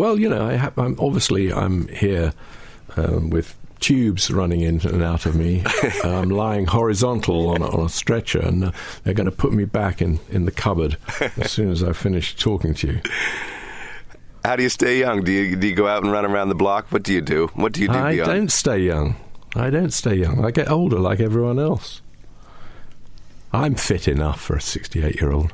Well, you know, I I'm obviously I'm here um, with tubes running in and out of me. I'm lying horizontal on a, on a stretcher, and uh, they're going to put me back in, in the cupboard as soon as I finish talking to you. How do you stay young? Do you do you go out and run around the block? What do you do? What do you do? I beyond? don't stay young. I don't stay young. I get older like everyone else. I'm fit enough for a 68 year old.